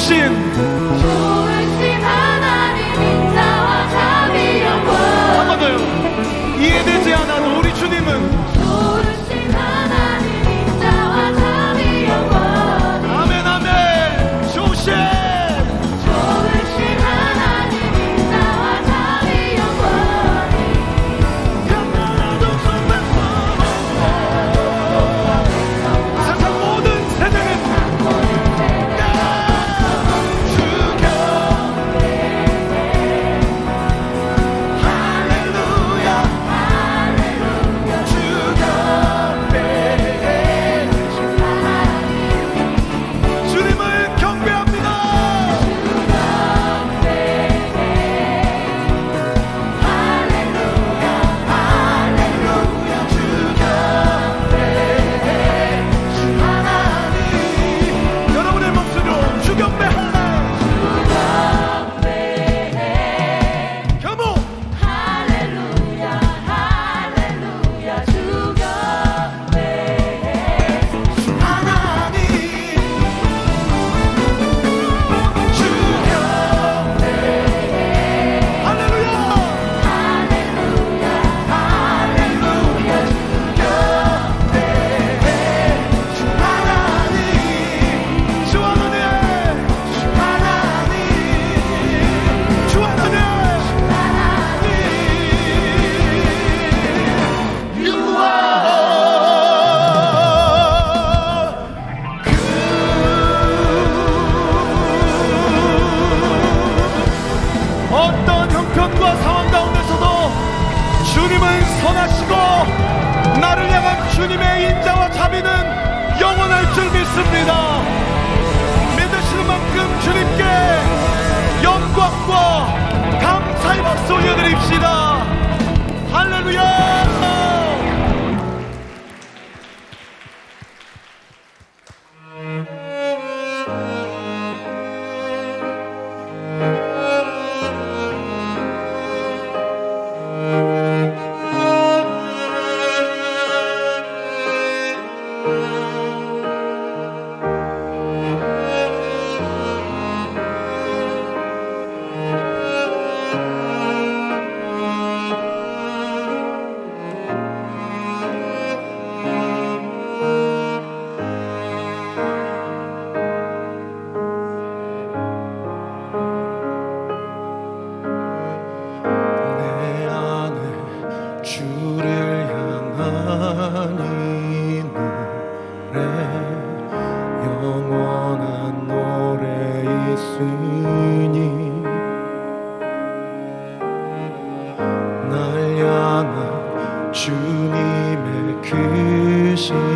幸 하느니 날 향한 주님의 그신.